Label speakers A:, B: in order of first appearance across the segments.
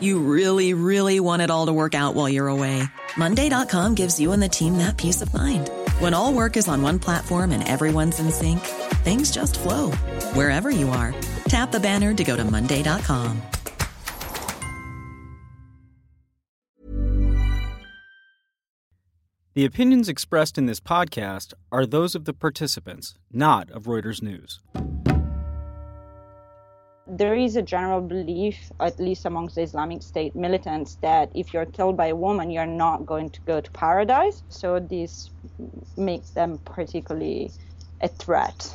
A: You really, really want it all to work out while you're away. Monday.com gives you and the team that peace of mind. When all work is on one platform and everyone's in sync, things just flow wherever you are. Tap the banner to go to Monday.com.
B: The opinions expressed in this podcast are those of the participants, not of Reuters News
C: there is a general belief, at least amongst the Islamic State militants, that if you're killed by a woman, you're not going to go to paradise. So this makes them particularly a threat.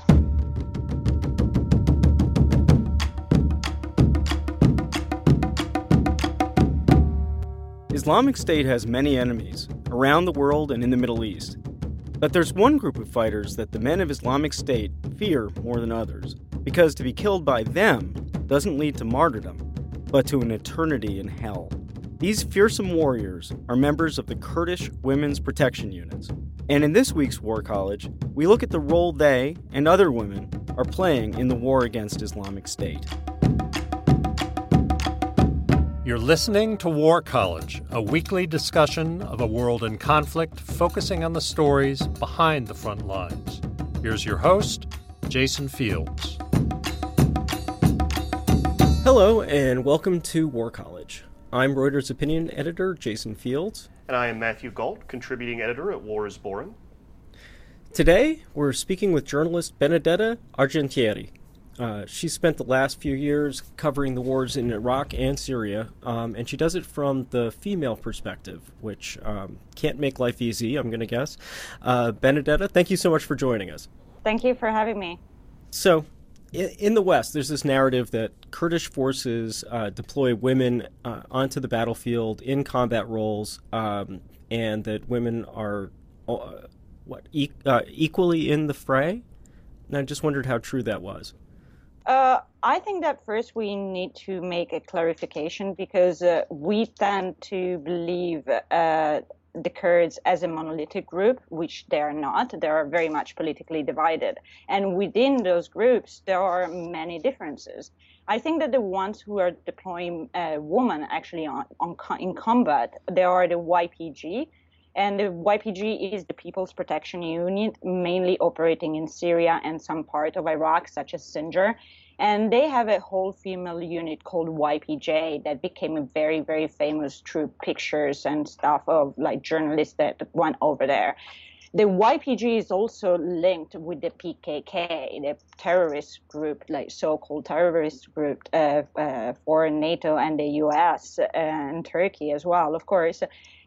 B: Islamic State has many enemies around the world and in the Middle East. But there's one group of fighters that the men of Islamic State fear more than others, because to be killed by them doesn't lead to martyrdom, but to an eternity in hell. These fearsome warriors are members of the Kurdish Women's Protection Units. And in this week's War College, we look at the role they and other women are playing in the war against Islamic State.
D: You're listening to War College, a weekly discussion of a world in conflict focusing on the stories behind the front lines. Here's your host, Jason Fields.
B: Hello, and welcome to War College. I'm Reuters opinion editor Jason Fields.
E: And I am Matthew Gault, contributing editor at War is Boring.
B: Today, we're speaking with journalist Benedetta Argentieri. Uh, she spent the last few years covering the wars in Iraq and Syria, um, and she does it from the female perspective, which um, can't make life easy, I'm going to guess. Uh, Benedetta, thank you so much for joining us.
C: Thank you for having me.
B: So, in the West, there's this narrative that Kurdish forces uh, deploy women uh, onto the battlefield in combat roles, um, and that women are uh, what e- uh, equally in the fray. And I just wondered how true that was.
C: Uh, I think that first we need to make a clarification because uh, we tend to believe the Kurds as a monolithic group, which they are not. They are very much politically divided. And within those groups, there are many differences. I think that the ones who are deploying uh, women actually on, on, in combat, they are the YPG. And the YPG is the People's Protection Unit, mainly operating in Syria and some part of Iraq, such as Sinjar. And they have a whole female unit called YPJ that became a very, very famous through pictures and stuff of like journalists that went over there. The YPG is also linked with the PKK, the terrorist group, like so-called terrorist group uh, uh, for NATO and the US and Turkey as well, of course.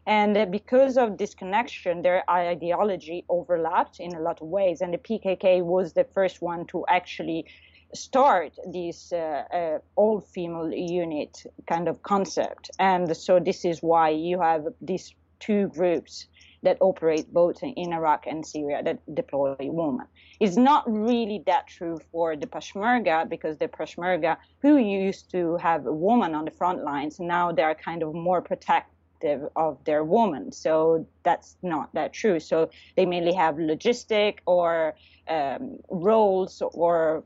C: And because of this connection, their ideology overlapped in a lot of ways. And the PKK was the first one to actually start this uh, uh, all female unit kind of concept. And so this is why you have these two groups that operate both in Iraq and Syria that deploy women. It's not really that true for the Peshmerga because the Peshmerga, who used to have a woman on the front lines, now they're kind of more protective of their woman. So that's not that true. So they mainly have logistic or um, roles or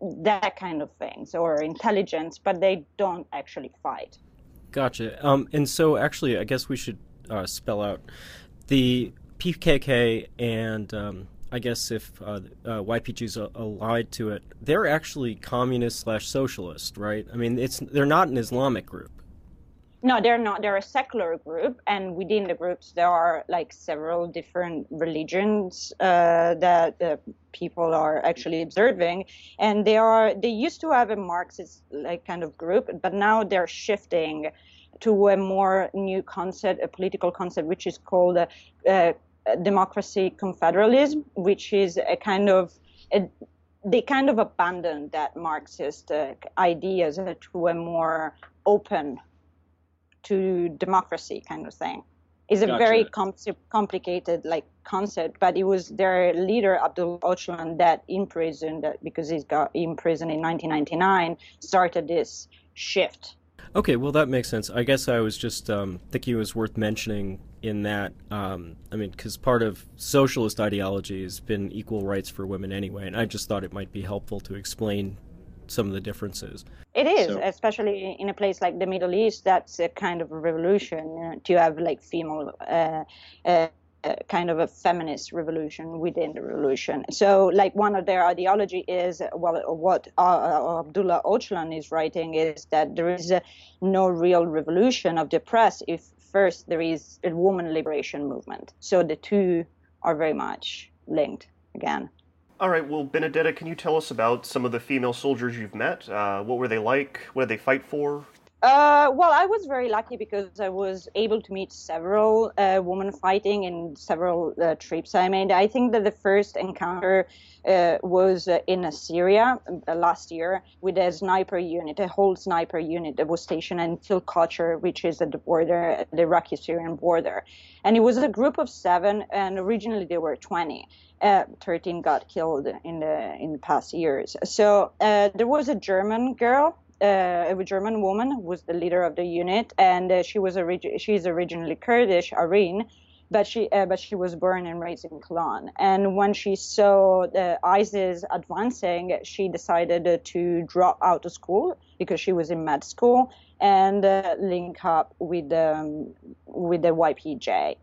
C: that kind of things or intelligence, but they don't actually fight.
B: Gotcha. Um, and so, actually, I guess we should uh, spell out the PKK and um, I guess if uh, uh, allied to it, they're actually communist slash socialist, right? I mean, it's they're not an Islamic group.
C: No, they're not. They're a secular group, and within the groups there are like several different religions uh, that uh, people are actually observing, and they are. They used to have a Marxist like kind of group, but now they're shifting to a more new concept, a political concept, which is called uh, uh democracy confederalism, which is a kind of a, they kind of abandoned that Marxist uh, ideas to a more open to democracy kind of thing. It's a
F: Gotcha.
C: very com- complicated like concept, but it was their leader Abdul Öcalan that imprisoned that because he's got imprisoned in 1999 started this shift.
F: Okay, well that makes sense. I guess I was just um, thinking it was worth mentioning in that. Um, I mean, because part of socialist ideology has been equal rights for women anyway, and I just thought it might be helpful to explain some of the differences.
C: It is,
F: So-
C: especially in a place like the Middle East. That's a kind of a revolution you know, to have like female, uh, uh, uh, kind of a feminist revolution within the revolution. So, like one of their ideology is well, what uh, uh, Abdullah Öcalan is writing is that there is uh, no real revolution of the press if first there is a woman liberation movement. So the two are very much linked again.
E: All right, well, Benedetta, can you tell us about some of the female soldiers you've met? Uh, what were they like? What did they fight for?
C: Uh, well, I was very lucky because I was able to meet several uh, women fighting in several uh, trips I made. I think that the first encounter uh, was uh, in Syria last year with a sniper unit, a whole sniper unit that was stationed in Tilkocher, which is at the border, the Iraqi-Syrian border. And it was a group of seven, and originally there were 20. Uh, 13 got killed in the in the past years. So there was a German girl uh, a German woman who was the leader of the unit, and uh, she was orig- she's originally Kurdish, Areen, but she uh, but she was born and raised in Cologne. And when she saw the ISIS advancing, she decided uh, to drop out of school because she was in med school and uh, link up with um, with the YPJ.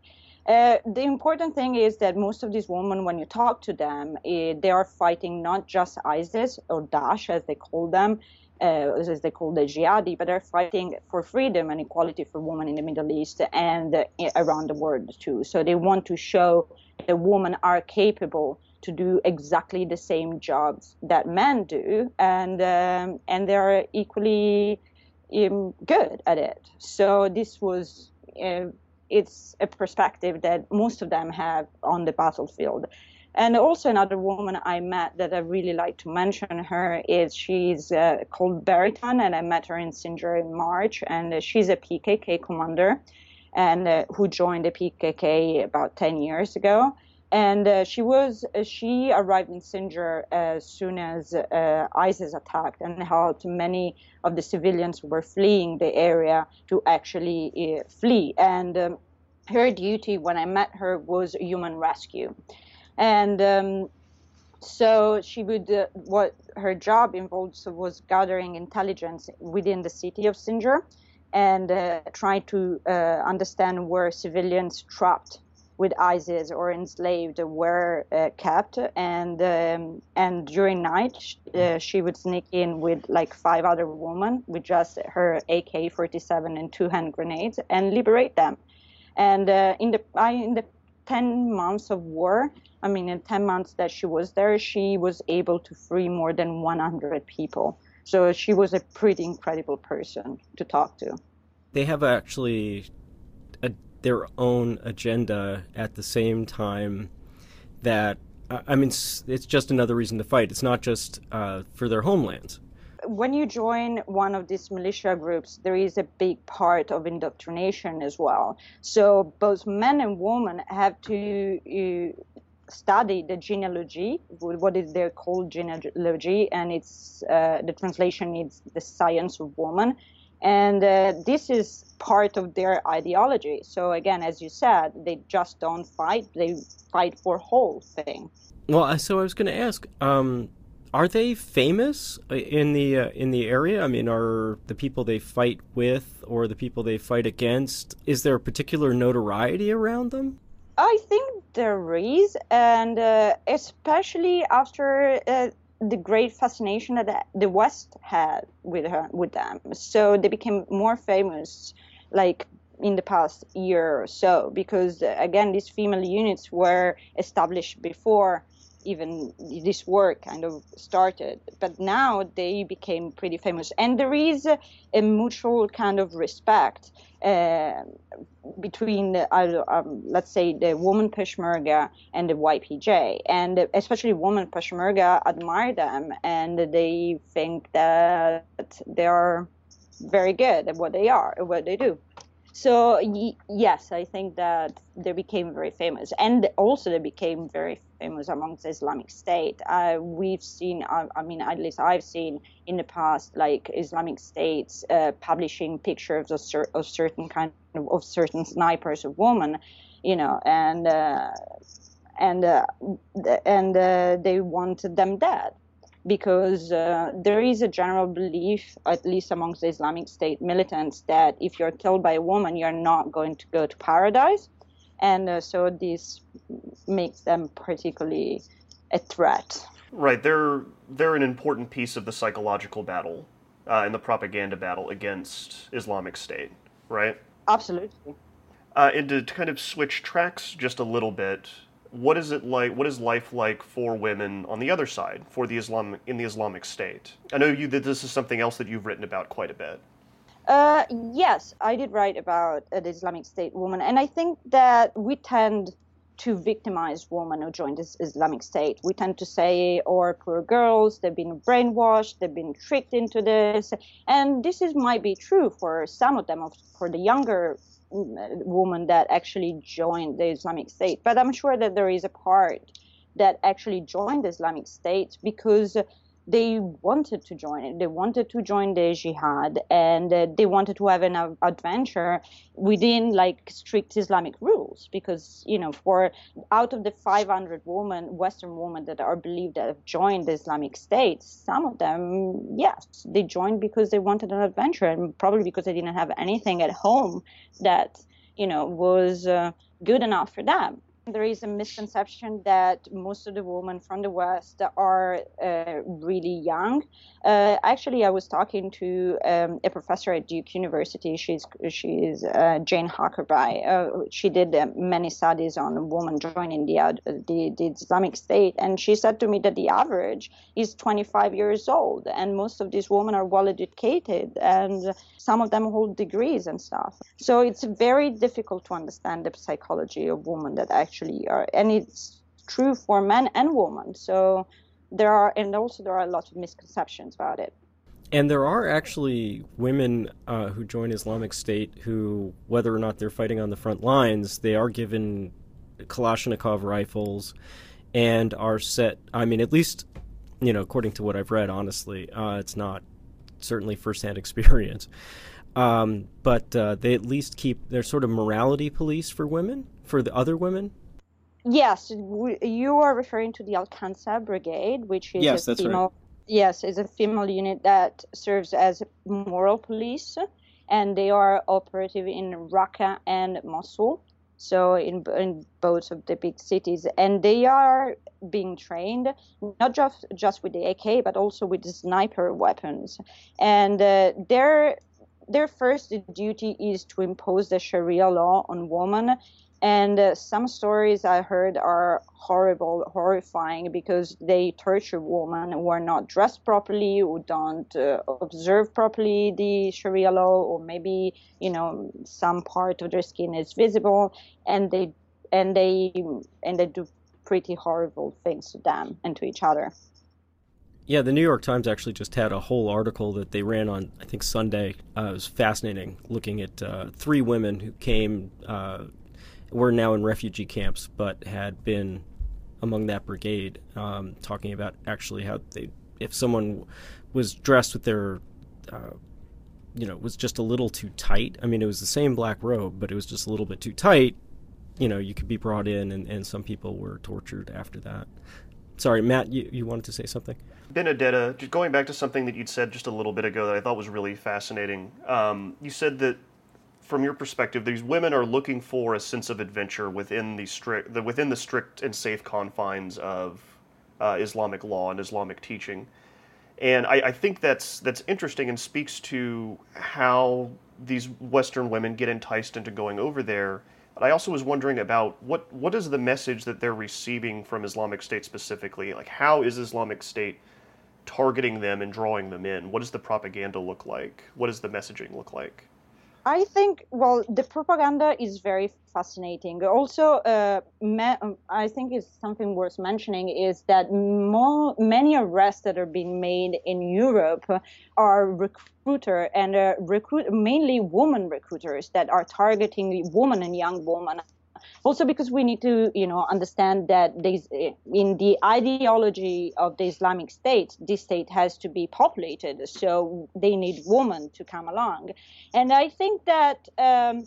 C: Uh, the important thing is that most of these women, when you talk to them, eh, they are fighting not just ISIS or Daesh, as they call them, uh, as they call the jihadi, but they're fighting for freedom and equality for women in the Middle East and uh, around the world too. So they want to show that women are capable to do exactly the same jobs that men do, and um, and they are equally um, good at it. So this was. Uh, it's a perspective that most of them have on the battlefield. And also another woman I met that I really like to mention her is she's uh, called Beritan, and I met her in Sinjar in March, and uh, she's a PKK commander, and uh, who joined the PKK about 10 years ago. And uh, she was uh, she arrived in Sinjar as soon as uh, ISIS attacked and helped many of the civilians who were fleeing the area to actually uh, flee. And um, her duty when I met her was human rescue and um, so she would uh, what her job involved was gathering intelligence within the city of Sinjar and uh, trying to uh, understand where civilians trapped with ISIS or enslaved were uh, kept. And um, and during night uh, she would sneak in with like five other women with just her AK-47 and two hand grenades and liberate them. And uh, in the I, in the 10 months of war I mean, in 10 months that she was there, she was able to free more than 100 people. So she was a pretty incredible person to talk to.
F: They have actually a, their own agenda at the same time that, I mean, it's, it's just another reason to fight. It's not just uh, for their homelands.
C: When you join one of these militia groups, there is a big part of indoctrination as well. So both men and women have to uh, study the jineology, what is they're called jineology, and it's uh, the translation is the science of woman, and uh, this is part of their ideology. So again, as you said, they just don't fight; they fight for whole thing.
F: Well, so I was going to ask, um, are they famous in the uh, in the area? I mean, are the people they fight with or the people they fight against? Is there a particular notoriety around them?
C: I think there is, and uh, especially after uh, the great fascination that the West had with her, with them, so they became more famous, like in the past year or so, because uh, again, these female units were established before even this work kind of started. But now they became pretty famous, and there is a, mutual kind of respect uh, between, uh, um, let's say, the woman Peshmerga and the YPJ, and especially women Peshmerga admire them, and they think that they are very good at what they are, what they do. So y- yes, I think that they became very famous, and also they became very famous amongst Islamic State. Uh, we've seen, uh, I mean, at least I've seen in the past, like Islamic states uh, publishing pictures of, cer- of, certain kind of, of certain snipers of women, you know, and uh, and uh, and uh, they wanted them dead because uh, there is a general belief, at least amongst the Islamic State militants, that if you're killed by a woman, you're not going to go to paradise. And uh, so this makes them particularly a threat.
E: Right. They're, they're an important piece of the psychological battle uh, and the propaganda battle against Islamic State, right?
C: Absolutely.
E: Uh, and to, to kind of switch tracks just a little bit, what is it like? What is life like for women on the other side, for the Islam in the Islamic State? I know you that this is something else that you've written about quite a bit.
C: Uh, yes, I did write about the Islamic State woman, and I think that we tend to victimize women who join this Islamic State. We tend to say, "Or oh, poor girls, they've been brainwashed, they've been tricked into this," and this is might be true for some of them, for the younger woman that actually joined the Islamic State. But I'm sure that there is a part that actually joined the Islamic State because they wanted to join it. They wanted to join the jihad and uh, they wanted to have an adventure within like strict Islamic rules because, you know, for out of the 500 women, Western women that are believed that have joined the Islamic State, some of them, yes, they joined because they wanted an adventure and probably because they didn't have anything at home that, you know, was uh, good enough for them there is a misconception that most of the women from the West are uh, really young. Uh, actually, I was talking to um, a professor at Duke University. She's she's uh, Jayne Huckerby. Uh, she did uh, many studies on women joining the, uh, the, the Islamic State, and she said to me that the average is 25 years old, and most of these women are well educated, and some of them hold degrees and stuff. So it's very difficult to understand the psychology of women that actually actually and it's true for men and women. So there are, and also there are a lot of misconceptions about it.
F: And there are actually women uh, who join Islamic State who, whether or not they're fighting on the front lines, they are given Kalashnikov rifles and are set. I mean, at least, you know, according to what I've read, honestly, uh, it's not certainly firsthand experience. Um, but uh, they at least keep their sort of morality police for women, for the other women.
C: Yes, you are referring to the Al-Khansa Brigade, which is
F: yes,
C: a female.
F: Right.
C: Yes, is a female unit that serves as moral police, and they are operative in Raqqa and Mosul, so in, in both of the big cities, and they are being trained not just just with the AK, but also with sniper weapons, and uh, their their first duty is to impose the Sharia law on women and uh, some stories I heard are horrible, horrifying because they torture women who are not dressed properly, who don't uh, observe properly the Sharia law, or maybe you know some part of their skin is visible, and they and they and they do pretty horrible things to them and to each other.
F: Yeah, the New York Times actually just had a whole article that they ran on, I think Sunday. Uh, it was fascinating, looking at uh, three women who came uh, were now in refugee camps, but had been among that brigade, um, talking about actually how they, if someone was dressed with their, uh, you know, was just a little too tight. I mean, it was the same black robe, but it was just a little bit too tight. You know, you could be brought in, and, and some people were tortured after that. Sorry, Matt, you, you wanted to say something?
E: Benedetta, just going back to something that you'd said just a little bit ago that I thought was really fascinating. Um, you said that from your perspective, these women are looking for a sense of adventure within the strict, the, within the strict and safe confines of uh, Islamic law and Islamic teaching, and I, I, think that's that's interesting and speaks to how these Western women get enticed into going over there. But I also was wondering about what what is the message that they're receiving from Islamic State specifically? Like, how is Islamic State targeting them and drawing them in? What does the propaganda look like? What does the messaging look like?
C: I think, well, the propaganda is very fascinating. Also, uh, I think it's something worth mentioning is that more, many arrests that are being made in Europe are recruiter and uh, recruit mainly woman recruiters that are targeting women and young women also because we need to you know understand that in the ideology of the islamic state this state has to be populated. So they need women to come along. And i think that um,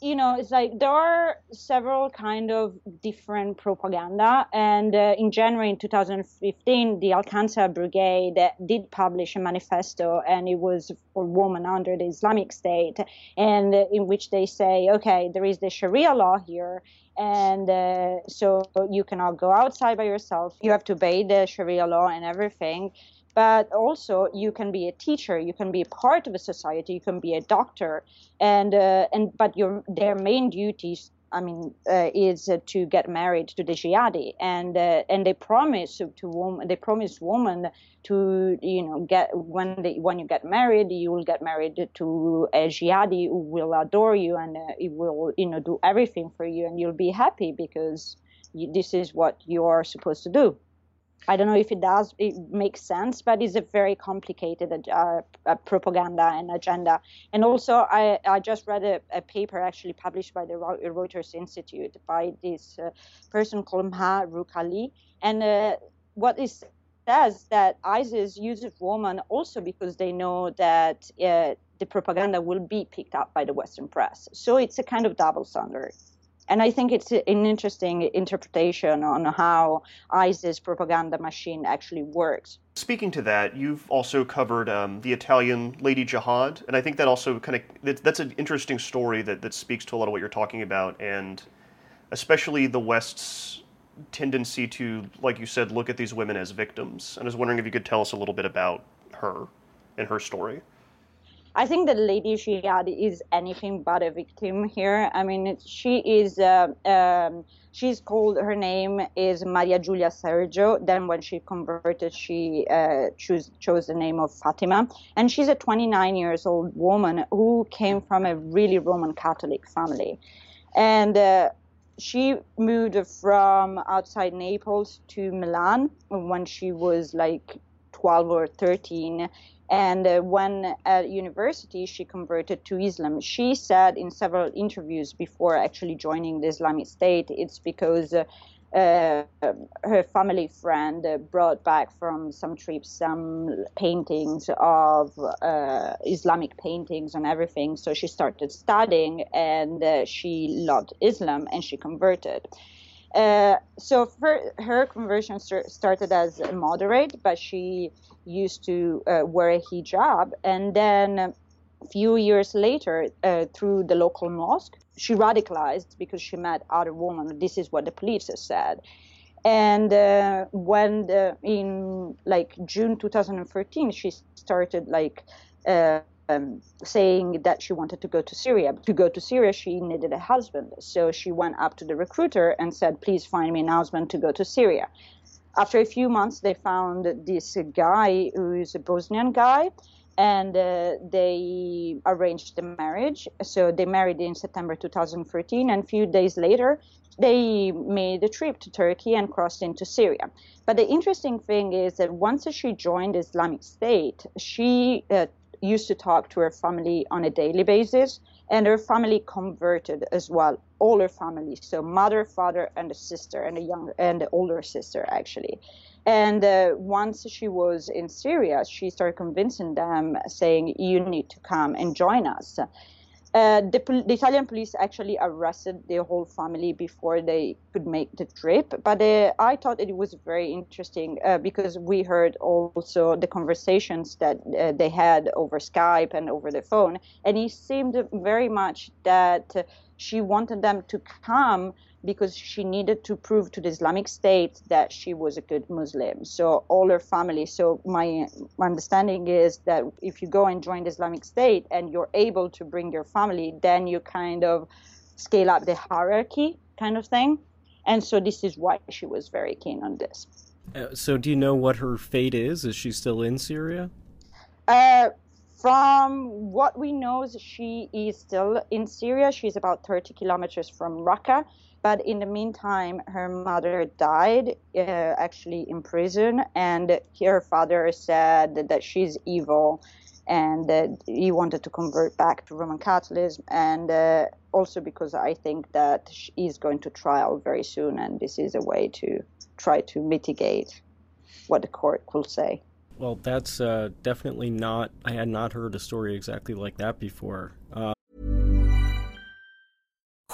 C: you know, it's like there are several kind of different propaganda. And uh, in January in 2015, the Al-Khansa Brigade did publish a manifesto, and it was for women under the Islamic State, and in which they say, okay, there is the Sharia law here, and uh, so you cannot go outside by yourself. You have to obey the Sharia law and everything. But also you can be a teacher. You can be a part of a society. You can be a doctor. And uh, and but your their main duties I mean, uh, is uh, to get married to the jihadi, and uh, and they promise to woman, they promise woman to you know get when they when you get married, you will get married to a jihadi who will adore you and uh, it will you know do everything for you, and you'll be happy because you, this is what you are supposed to do. I don't know if it does it makes sense, but it's a very complicated uh, propaganda and agenda. And also, I, I just read a, a, paper actually published by the Reuters Institute by this uh, person called Maha Rukali, and uh, what is says that ISIS uses women also because they know that uh, the propaganda will be picked up by the Western press. So it's a kind of double standard. And I think it's an interesting interpretation on how ISIS propaganda machine actually works.
E: Speaking to that, you've also covered um, the Italian Lady Jihad, and I think that also kind of that's an interesting story that, that speaks to a lot of what you're talking about, and especially the West's tendency to, like you said, look at these women as victims. And I was wondering if you could tell us a little bit about her and her story.
C: I think that Lady Jihad is anything but a victim here. I mean, she is. Uh, um, she's called. Her name is Maria Giulia Sergio. Then, when she converted, she uh, chose chose the name of Fatima, and she's a 29 years old woman who came from a really Roman Catholic family, and. Uh, she moved from outside Naples to Milan when she was like 12 or 13 and uh, when at university, she converted to Islam. She said in several interviews before actually joining the Islamic State, it's because uh, uh, her family friend uh, brought back from some trips some paintings of uh, Islamic paintings and everything. So she started studying and uh, she loved Islam and she converted. Uh, so her, her conversion started as moderate, but she used to uh, wear a hijab. And then a few years later, uh, through the local mosque, she radicalized because she met other women. This is what the police have said. And uh, when the, in like June 2013, she started like uh, um, saying that she wanted to go to Syria. To go to Syria, she needed a husband. So she went up to the recruiter and said, Please find me an husband to go to Syria. After a few months, they found this guy who is a Bosnian guy, and uh, they arranged the marriage. So they married in September 2013, and a few days later, they made a trip to Turkey and crossed into Syria. But the interesting thing is that once she joined Islamic State, she uh, used to talk to her family on a daily basis, and her family converted as well. All her family, so mother, father, and a sister, and a young and an older sister actually. And uh, once she was in Syria, she started convincing them, saying, "You need to come and join us." Uh, the, the, Italian police actually arrested the whole family before they could make the trip. But uh, I thought it was very interesting uh, because we heard also the conversations that uh, they had over Skype and over the phone. And it seemed very much that she wanted them to come because she needed to prove to the Islamic State that she was a good Muslim. So all her family. So my, my understanding is that if you go and join the Islamic State and you're able to bring your family, then you kind of scale up the hierarchy, kind of thing. And so this is why she was very keen on this.
F: Uh, so do you know what her fate is? Is she still in Syria?
C: Uh, from what we know, she is still in Syria. She's about 30 kilometers from Raqqa. But in the meantime, her mother died uh, actually in prison, and her father said that she's evil and that he wanted to convert back to Roman Catholicism. And uh, also because I think that he's going to trial very soon, and this is a way to try to mitigate what the court will say.
F: Well, that's uh, definitely not. I had not heard a story exactly like that before.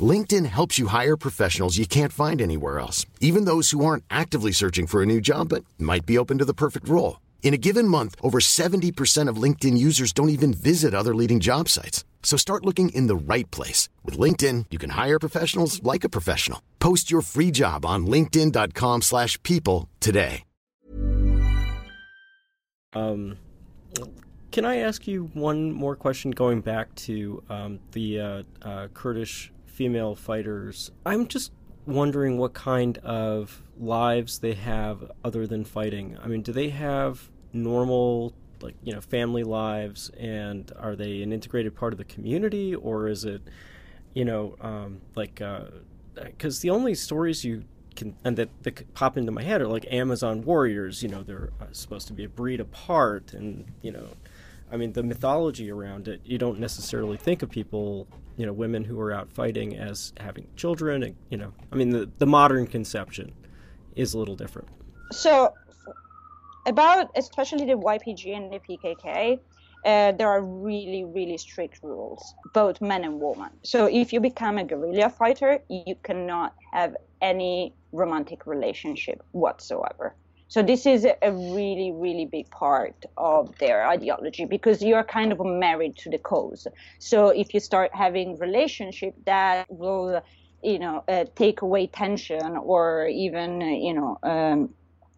G: LinkedIn helps you hire professionals you can't find anywhere else, even those who aren't actively searching for a new job but might be open to the perfect role. In a given month, over 70% of LinkedIn users don't even visit other leading job sites. So start looking in the right place. With LinkedIn, you can hire professionals like a professional. Post your free job on linkedin.com slash people today.
F: Um, can I ask you one more question going back to um, the uh, uh, Kurdish female fighters? I'm just wondering what kind of lives they have other than fighting. I mean, do they have normal like you know family lives and are they an integrated part of the community or is it you know um, like because uh, the only stories you can and that, that pop into my head are like amazon warriors you know they're uh, supposed to be a breed apart and you know i mean the mythology around it you don't necessarily think of people you know women who are out fighting as having children and you know i mean the, the modern conception is a little different
C: so about especially the YPG and the PKK, uh, there are really, really strict rules, both men and women. So if you become a guerrilla fighter, you cannot have any romantic relationship whatsoever. So this is a really, really big part of their ideology because you're kind of married to the cause. So if you start having relationship, that will, you know, uh, take away tension or even, you know, um,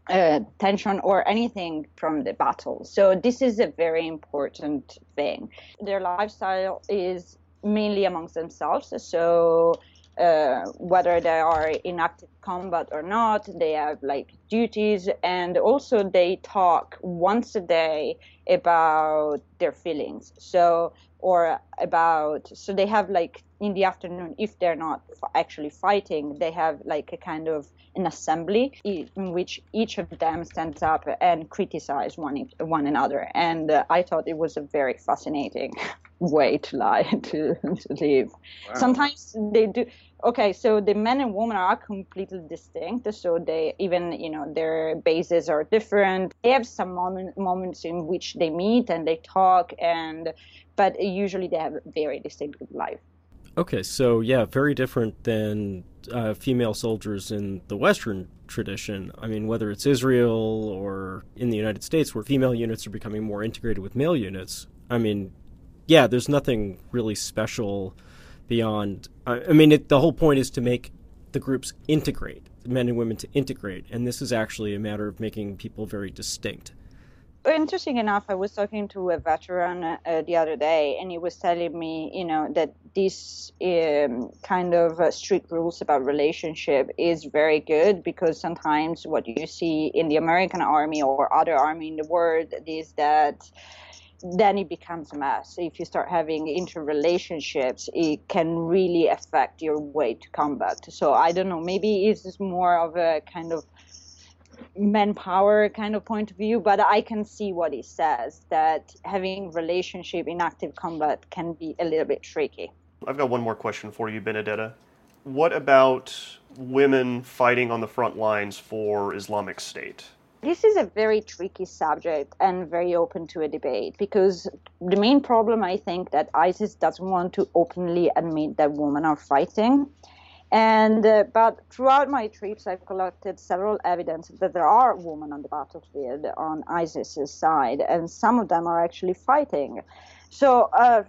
C: uh, tension or anything from the battle. So this is a very important thing. Their lifestyle is mainly amongst themselves. So uh, whether they are in active combat or not, they have like duties, and also they talk once a day about their feelings. So or about so they have like in the afternoon if they're not actually fighting they have like a kind of an assembly in which each of them stands up and criticize one one another and uh, i thought it was a very fascinating way to lie to, to live wow. sometimes they do okay so the men and women are completely distinct so they even you know their bases are different they have some moment, moments in which they meet and they talk and but usually they have very distinct life
F: Okay, so yeah, very different than uh, female soldiers in the Western tradition. I mean, whether it's Israel or in the United States, where female units are becoming more integrated with male units. I mean, yeah, there's nothing really special beyond. I mean, it, the whole point is to make the groups integrate, men and women to integrate, and this is actually a matter of making people very distinct
C: interesting enough, I was talking to a veteran uh, the other day, and he was telling me, you know, that this um, kind of uh, strict rules about relationship is very good because sometimes what you see in the American army or other army in the world is that then it becomes a mess. If you start having interrelationships, it can really affect your way to combat. So I don't know, maybe it's more of a kind of manpower kind of point of view but i can see what he says that having relationship in active combat can be a little bit tricky
E: i've got one more question for you benedetta what about women fighting on the front lines for islamic state
C: this is a very tricky subject and very open to a debate because the main problem I think that ISIS doesn't want to openly admit that women are fighting. And uh, but throughout my trips, I've collected several evidence that there are women on the battlefield on ISIS's side, and some of them are actually fighting. So uh,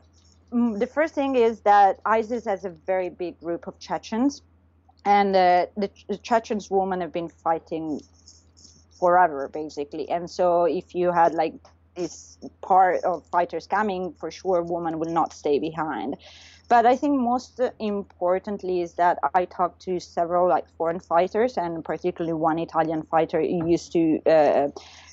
C: the first thing is that ISIS has a very big group of Chechens, and uh, the, the Chechens women have been fighting forever, basically. And so if you had like this part of fighters coming, for sure, women will not stay behind. But I think most importantly is that I talked to several like foreign fighters, and particularly one Italian fighter who used to uh,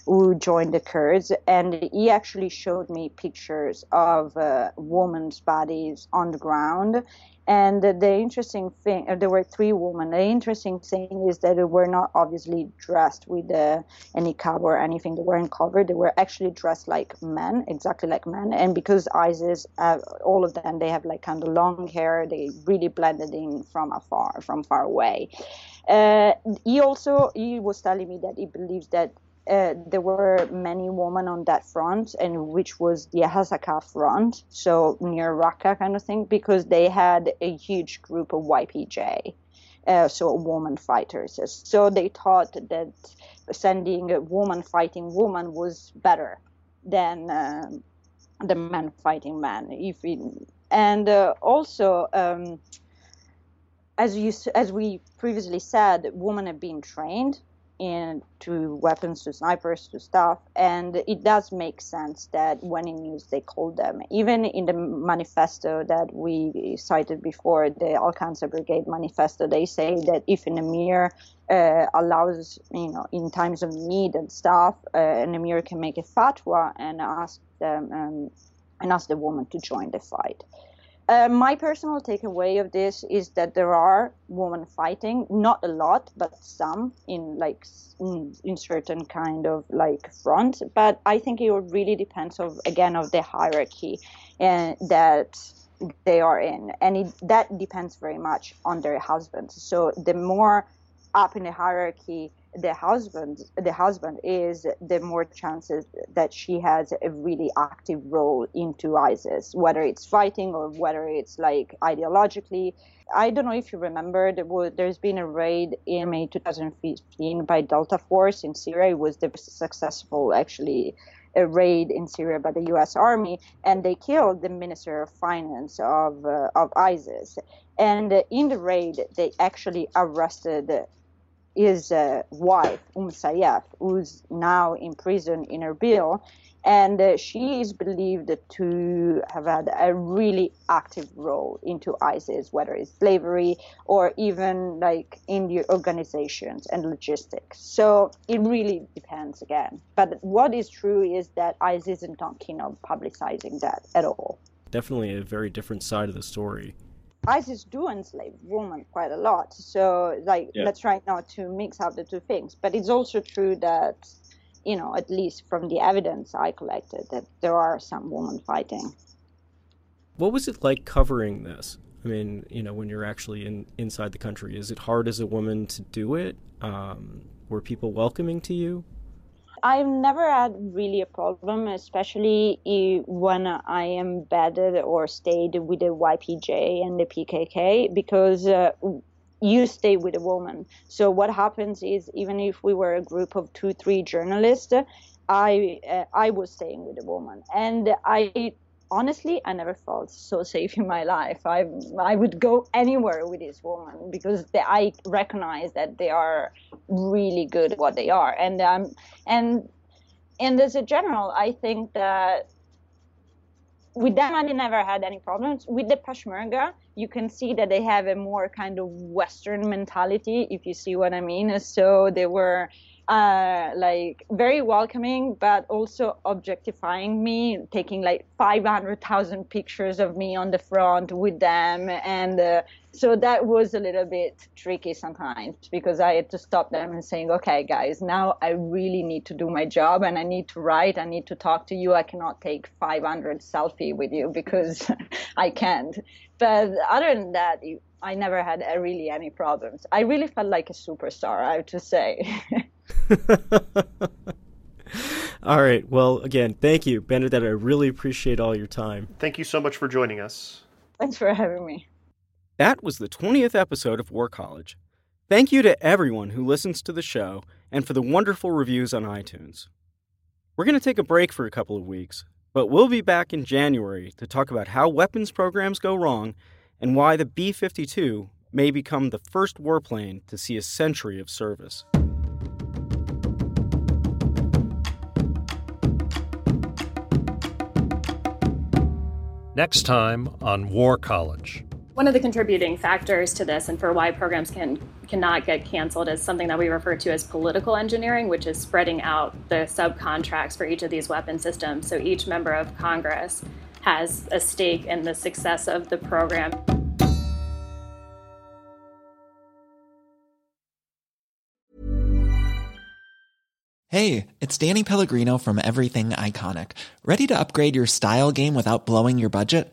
C: who joined the Kurds, and he actually showed me pictures of uh, women's bodies on the ground, and the interesting thing, uh, there were three women. The interesting thing is that they were not obviously dressed with uh, any cover or anything. They weren't covered. They were actually dressed like men, exactly like men. And because ISIS, uh, all of them, they have like kind of long hair. They really blended in from afar, from far away. Uh, he also he was telling me that he believes that uh, there were many women on that front, and which was the Hasaka front, so near Raqqa kind of thing, because they had a huge group of YPJ, uh, so woman fighters. So they thought that sending a woman fighting woman was better than uh, the man fighting man. If we, and uh, also. Um, as you as we previously said, women have been trained in to weapons to snipers to stuff. And it does make sense that when in use they call them. Even in the manifesto that we cited before the al-Quds brigade manifesto they say that if an emir uh, allows you know in times of need and stuff uh, an emir can make a fatwa and ask them um, and ask the woman to join the fight uh, my personal takeaway of this is that there are women fighting, not a lot, but some in like in, in certain kind of like front. But I think it really depends of again of the hierarchy and uh, that they are in, and it, that depends very much on their husbands. So the more up in the hierarchy the husband the husband is the more chances that she has a really active role into ISIS whether it's fighting or whether it's like ideologically I don't know if you remember there there's been a raid in May 2015 by Delta Force in Syria it was the successful actually a raid in Syria by the U.S. Army, and they killed the Minister of Finance of uh, of ISIS. And in the raid, they actually arrested his uh, wife, Um Sayyaf, who's now in prison in Erbil. And uh, she is believed to have had a really active role into ISIS, whether it's slavery or even like in the organizations and logistics. So it really depends again. But what is true is that ISIS is not keen on publicizing that at all.
F: Definitely a very different side of the story.
C: ISIS do enslave women quite a lot. So like yeah. let's try not to mix up the two things. But it's also true that, you know, at least from the evidence I collected, that there are some women fighting.
F: What was it like covering this? I mean, you know, when you're actually in inside the country, is it hard as a woman to do it? Um, were people welcoming to you?
C: I've never had really a problem, especially when I embedded or stayed with the YPJ and the PKK, because uh, you stay with a woman. So what happens is, even if we were a group of two, three journalists, I uh, I was staying with a woman, and I honestly, I never felt so safe in my life. I I would go anywhere with this woman because they, I recognize that they are really good at what they are, and um and and as a general, I think that with them I never had any problems. With the Peshmerga, you can see that they have a more kind of Western mentality, if you see what I mean. So they were uh, like very welcoming, but also objectifying me, taking like 500,000 pictures of me on the front with them. And uh, so that was a little bit tricky sometimes because I had to stop them and saying, okay, guys, now I really need to do my job and I need to write. I need to talk to you. I cannot take 500 selfie with you because I can't. But other than that, I never had uh, really any problems. I really felt like a superstar, I have to say.
F: all right. Well, again, thank you, Benedetta. I really appreciate all your time.
E: Thank you so much for joining us.
C: Thanks for having me.
B: That was the 20th episode of War College. Thank you to everyone who listens to the show and for the wonderful reviews on iTunes. We're going to take a break for a couple of weeks, but we'll be back in January to talk about how weapons programs go wrong and why the B 52 may become the first warplane to see a century of service.
D: Next time on War College.
H: One of the contributing factors to this and for why programs can cannot get canceled is something that we refer to as political engineering, which is spreading out the subcontracts for each of these weapon systems. So each member of Congress has a stake in the success of the program.
I: Hey, it's Danny Pellegrino from Everything Iconic. Ready to upgrade your style game without blowing your budget?